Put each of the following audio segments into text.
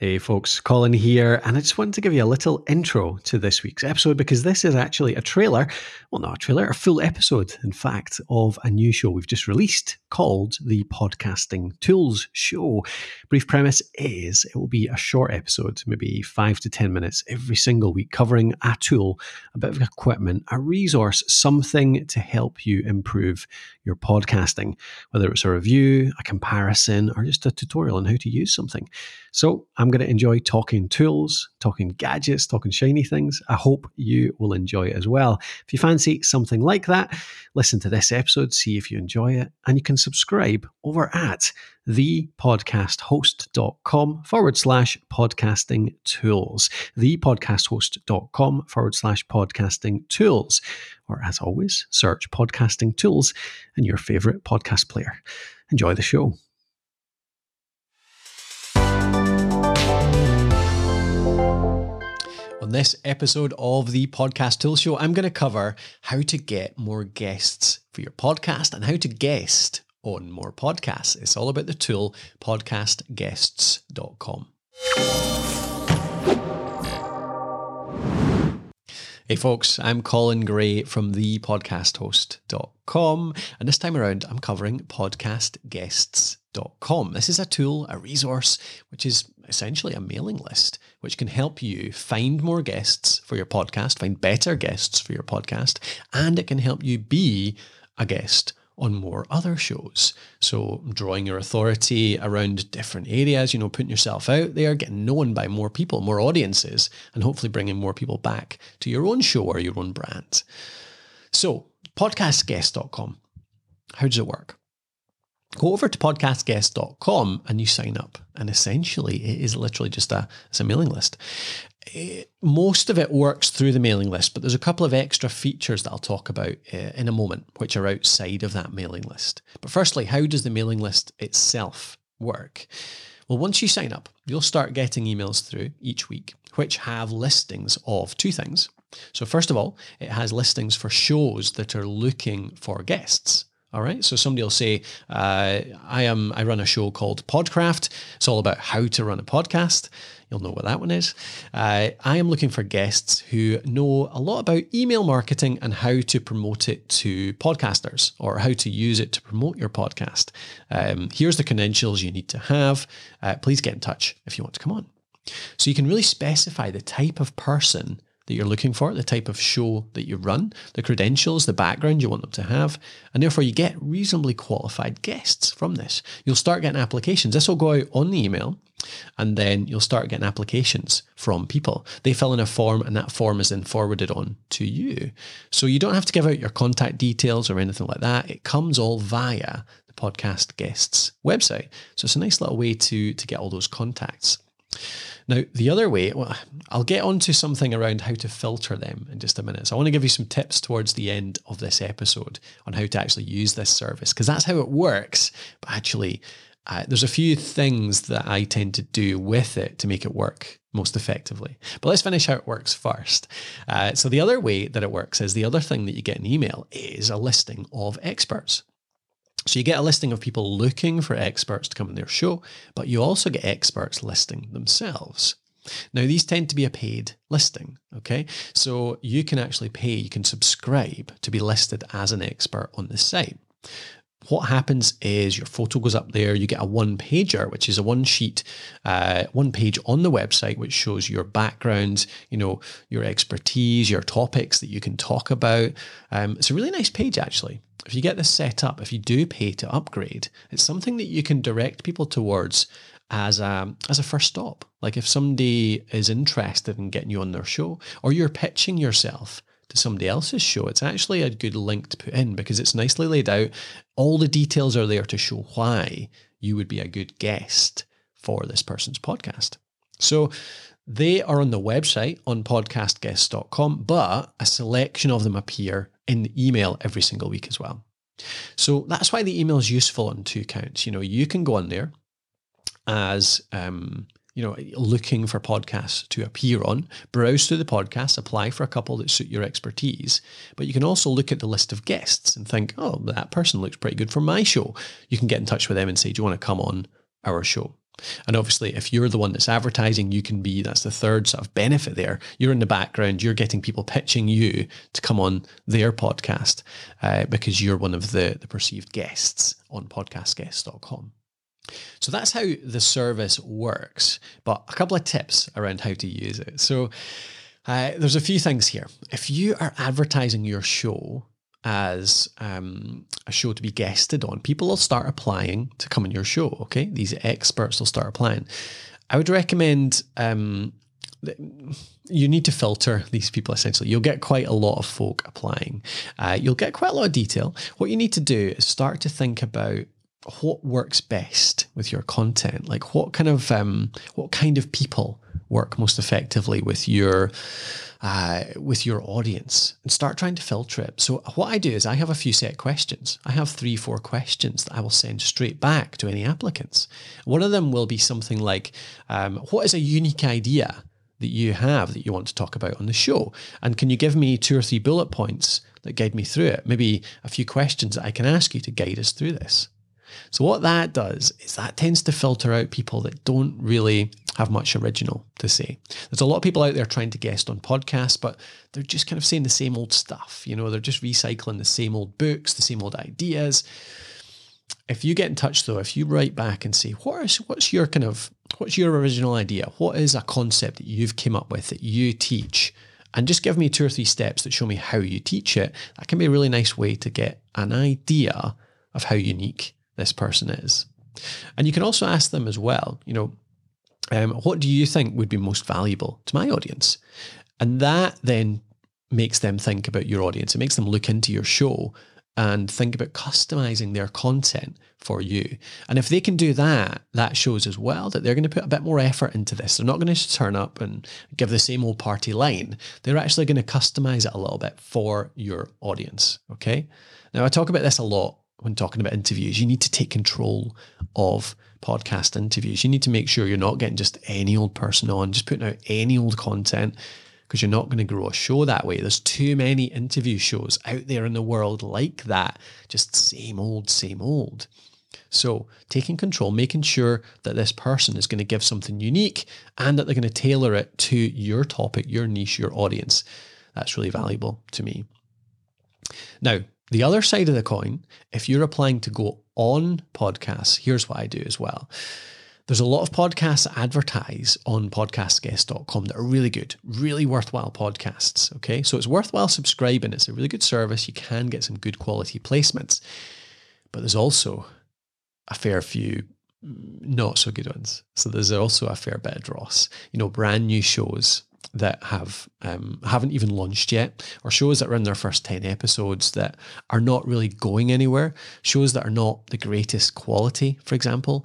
Hey folks, Colin here, and I just wanted to give you a little intro to this week's episode because this is actually a trailer, well, not a trailer, a full episode, in fact, of a new show we've just released called the Podcasting Tools Show. Brief premise is it will be a short episode, maybe five to 10 minutes every single week, covering a tool, a bit of equipment, a resource, something to help you improve your podcasting, whether it's a review, a comparison, or just a tutorial on how to use something. So I'm going to enjoy talking tools, talking gadgets, talking shiny things. I hope you will enjoy it as well. If you fancy something like that, listen to this episode, see if you enjoy it, and you can subscribe over at thepodcasthost.com forward slash podcasting tools. Thepodcasthost.com forward slash podcasting tools. Or as always, search podcasting tools in your favorite podcast player. Enjoy the show. On this episode of the Podcast Tool Show, I'm going to cover how to get more guests for your podcast and how to guest on more podcasts. It's all about the tool podcastguests.com. Hey folks, I'm Colin Gray from thepodcasthost.com and this time around I'm covering podcastguests.com. This is a tool, a resource, which is essentially a mailing list which can help you find more guests for your podcast, find better guests for your podcast, and it can help you be a guest on more other shows. So, drawing your authority around different areas, you know, putting yourself out there, getting known by more people, more audiences, and hopefully bringing more people back to your own show or your own brand. So, podcastguest.com. How does it work? Go over to podcastguest.com and you sign up. And essentially, it is literally just a, it's a mailing list. It, eh, most of it works through the mailing list, but there's a couple of extra features that I'll talk about uh, in a moment, which are outside of that mailing list. But firstly, how does the mailing list itself work? Well, once you sign up, you'll start getting emails through each week, which have listings of two things. So, first of all, it has listings for shows that are looking for guests. All right. So somebody will say, uh, "I am. I run a show called Podcraft. It's all about how to run a podcast." You'll know what that one is. Uh, I am looking for guests who know a lot about email marketing and how to promote it to podcasters or how to use it to promote your podcast. Um, here's the credentials you need to have. Uh, please get in touch if you want to come on. So you can really specify the type of person that you're looking for, the type of show that you run, the credentials, the background you want them to have, and therefore you get reasonably qualified guests from this. You'll start getting applications. This will go out on the email, and then you'll start getting applications from people. They fill in a form, and that form is then forwarded on to you. So you don't have to give out your contact details or anything like that. It comes all via the podcast guests website. So it's a nice little way to to get all those contacts. Now, the other way, well, I'll get onto something around how to filter them in just a minute. So I want to give you some tips towards the end of this episode on how to actually use this service, because that's how it works. But actually, uh, there's a few things that I tend to do with it to make it work most effectively. But let's finish how it works first. Uh, so the other way that it works is the other thing that you get in email is a listing of experts. So you get a listing of people looking for experts to come on their show, but you also get experts listing themselves. Now, these tend to be a paid listing, okay? So you can actually pay, you can subscribe to be listed as an expert on the site. What happens is your photo goes up there, you get a one pager, which is a one sheet, uh, one page on the website, which shows your background, you know, your expertise, your topics that you can talk about. Um, it's a really nice page, actually if you get this set up, if you do pay to upgrade, it's something that you can direct people towards as a as a first stop. Like if somebody is interested in getting you on their show, or you're pitching yourself to somebody else's show, it's actually a good link to put in because it's nicely laid out. All the details are there to show why you would be a good guest for this person's podcast. So they are on the website on podcastguests.com, but a selection of them appear in the email every single week as well. So that's why the email is useful on two counts. You know, you can go on there as um, you know, looking for podcasts to appear on, browse through the podcasts, apply for a couple that suit your expertise. But you can also look at the list of guests and think, oh, that person looks pretty good for my show. You can get in touch with them and say, do you want to come on our show? And obviously, if you're the one that's advertising, you can be that's the third sort of benefit there. You're in the background, you're getting people pitching you to come on their podcast uh, because you're one of the, the perceived guests on podcastguests.com. So that's how the service works. But a couple of tips around how to use it. So uh, there's a few things here. If you are advertising your show as um, a show to be guested on, people will start applying to come on your show. Okay, these experts will start applying. I would recommend um, you need to filter these people essentially. You'll get quite a lot of folk applying. Uh, you'll get quite a lot of detail. What you need to do is start to think about what works best with your content. Like what kind of um, what kind of people work most effectively with your uh, with your audience and start trying to filter it. So what I do is I have a few set questions. I have three, four questions that I will send straight back to any applicants. One of them will be something like, um, "What is a unique idea that you have that you want to talk about on the show? And can you give me two or three bullet points that guide me through it? Maybe a few questions that I can ask you to guide us through this." So what that does is that tends to filter out people that don't really have much original to say. There's a lot of people out there trying to guest on podcasts, but they're just kind of saying the same old stuff. You know, they're just recycling the same old books, the same old ideas. If you get in touch though, if you write back and say, what is what's your kind of what's your original idea? What is a concept that you've came up with that you teach? And just give me two or three steps that show me how you teach it. That can be a really nice way to get an idea of how unique this person is. And you can also ask them as well, you know, um, what do you think would be most valuable to my audience? And that then makes them think about your audience. It makes them look into your show and think about customizing their content for you. And if they can do that, that shows as well that they're going to put a bit more effort into this. They're not going to turn up and give the same old party line. They're actually going to customize it a little bit for your audience. Okay. Now, I talk about this a lot when talking about interviews, you need to take control of podcast interviews. You need to make sure you're not getting just any old person on, just putting out any old content because you're not going to grow a show that way. There's too many interview shows out there in the world like that, just same old, same old. So, taking control, making sure that this person is going to give something unique and that they're going to tailor it to your topic, your niche, your audience. That's really valuable to me. Now, the other side of the coin, if you're applying to go on podcasts, here's what I do as well. There's a lot of podcasts advertise on podcastguest.com that are really good, really worthwhile podcasts. Okay. So it's worthwhile subscribing. It's a really good service. You can get some good quality placements. But there's also a fair few not so good ones. So there's also a fair bit of dross. You know, brand new shows that have um, haven't even launched yet, or shows that are in their first ten episodes that are not really going anywhere, shows that are not the greatest quality, for example.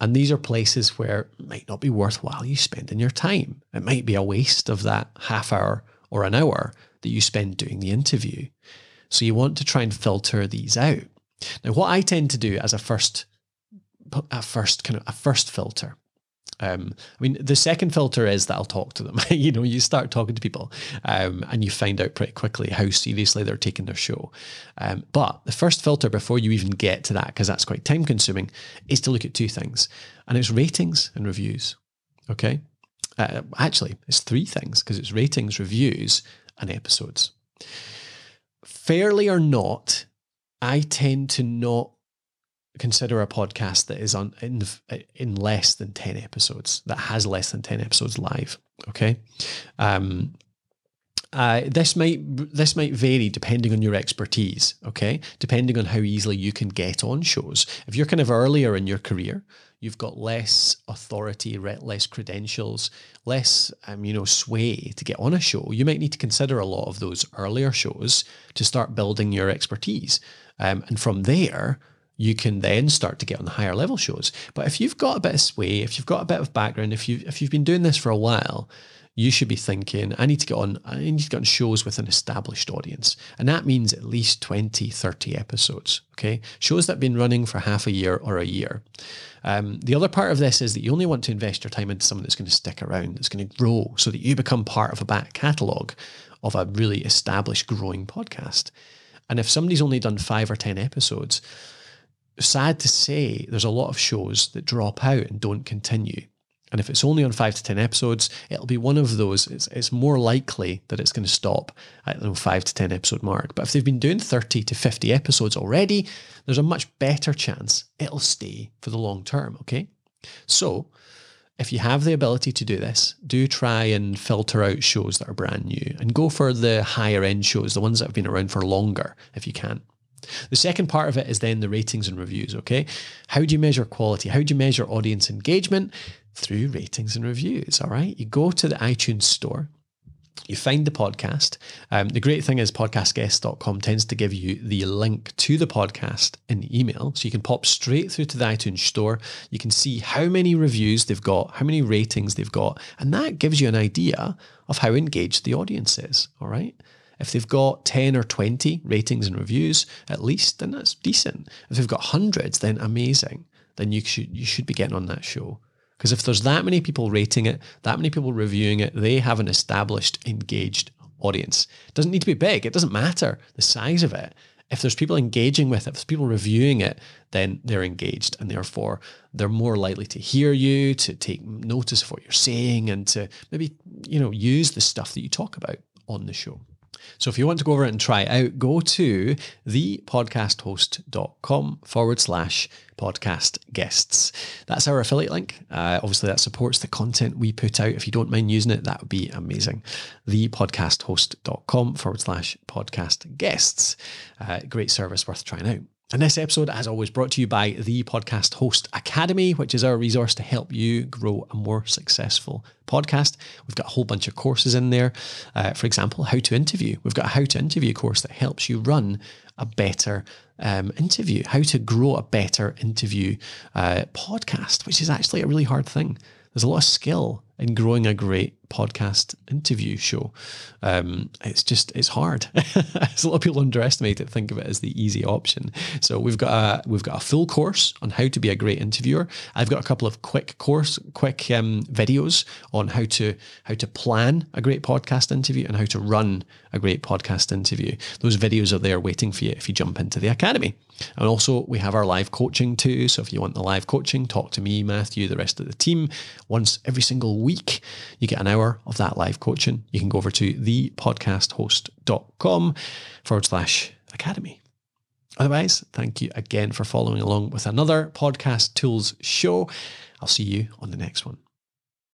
And these are places where it might not be worthwhile you spending your time. It might be a waste of that half hour or an hour that you spend doing the interview. So you want to try and filter these out. Now, what I tend to do as a first, a first kind of a first filter um, I mean, the second filter is that I'll talk to them. you know, you start talking to people um, and you find out pretty quickly how seriously they're taking their show. Um, but the first filter before you even get to that, because that's quite time consuming, is to look at two things, and it's ratings and reviews. Okay. Uh, actually, it's three things because it's ratings, reviews, and episodes. Fairly or not, I tend to not consider a podcast that is on in in less than 10 episodes that has less than 10 episodes live okay? Um uh, this might this might vary depending on your expertise okay? Depending on how easily you can get on shows. If you're kind of earlier in your career you've got less authority less credentials less um, you know sway to get on a show you might need to consider a lot of those earlier shows to start building your expertise. Um, and from there you can then start to get on the higher level shows. But if you've got a bit of sway, if you've got a bit of background, if you if you've been doing this for a while, you should be thinking, I need to get on I need to get on shows with an established audience. And that means at least 20, 30 episodes. Okay. Shows that have been running for half a year or a year. Um, the other part of this is that you only want to invest your time into someone that's going to stick around, that's going to grow, so that you become part of a back catalogue of a really established, growing podcast. And if somebody's only done five or 10 episodes, sad to say, there's a lot of shows that drop out and don't continue. And if it's only on five to 10 episodes, it'll be one of those. It's, it's more likely that it's going to stop at the five to 10 episode mark. But if they've been doing 30 to 50 episodes already, there's a much better chance it'll stay for the long term. Okay. So if you have the ability to do this, do try and filter out shows that are brand new and go for the higher end shows, the ones that have been around for longer if you can. The second part of it is then the ratings and reviews, okay? How do you measure quality? How do you measure audience engagement? Through ratings and reviews, all right? You go to the iTunes store, you find the podcast. Um, the great thing is podcastguest.com tends to give you the link to the podcast in email. So you can pop straight through to the iTunes store. You can see how many reviews they've got, how many ratings they've got, and that gives you an idea of how engaged the audience is. All right. If they've got 10 or 20 ratings and reviews at least, then that's decent. If they've got hundreds, then amazing. Then you should you should be getting on that show. Because if there's that many people rating it, that many people reviewing it, they have an established, engaged audience. It doesn't need to be big. It doesn't matter the size of it. If there's people engaging with it, if there's people reviewing it, then they're engaged and therefore they're more likely to hear you, to take notice of what you're saying, and to maybe, you know, use the stuff that you talk about on the show. So if you want to go over and try it out, go to thepodcasthost.com forward slash podcast guests. That's our affiliate link. Uh, obviously, that supports the content we put out. If you don't mind using it, that would be amazing. Thepodcasthost.com forward slash podcast guests. Uh, great service worth trying out. And this episode, as always, brought to you by the Podcast Host Academy, which is our resource to help you grow a more successful podcast. We've got a whole bunch of courses in there. Uh, for example, how to interview. We've got a how to interview course that helps you run a better um, interview, how to grow a better interview uh, podcast, which is actually a really hard thing. There's a lot of skill in growing a great podcast interview show. Um, it's just it's hard. a lot of people underestimate it, think of it as the easy option. So we've got a we've got a full course on how to be a great interviewer. I've got a couple of quick course quick um, videos on how to how to plan a great podcast interview and how to run a great podcast interview. Those videos are there waiting for you if you jump into the academy. And also, we have our live coaching too. So, if you want the live coaching, talk to me, Matthew, the rest of the team once every single week. You get an hour of that live coaching. You can go over to thepodcasthost.com forward slash academy. Otherwise, thank you again for following along with another Podcast Tools show. I'll see you on the next one.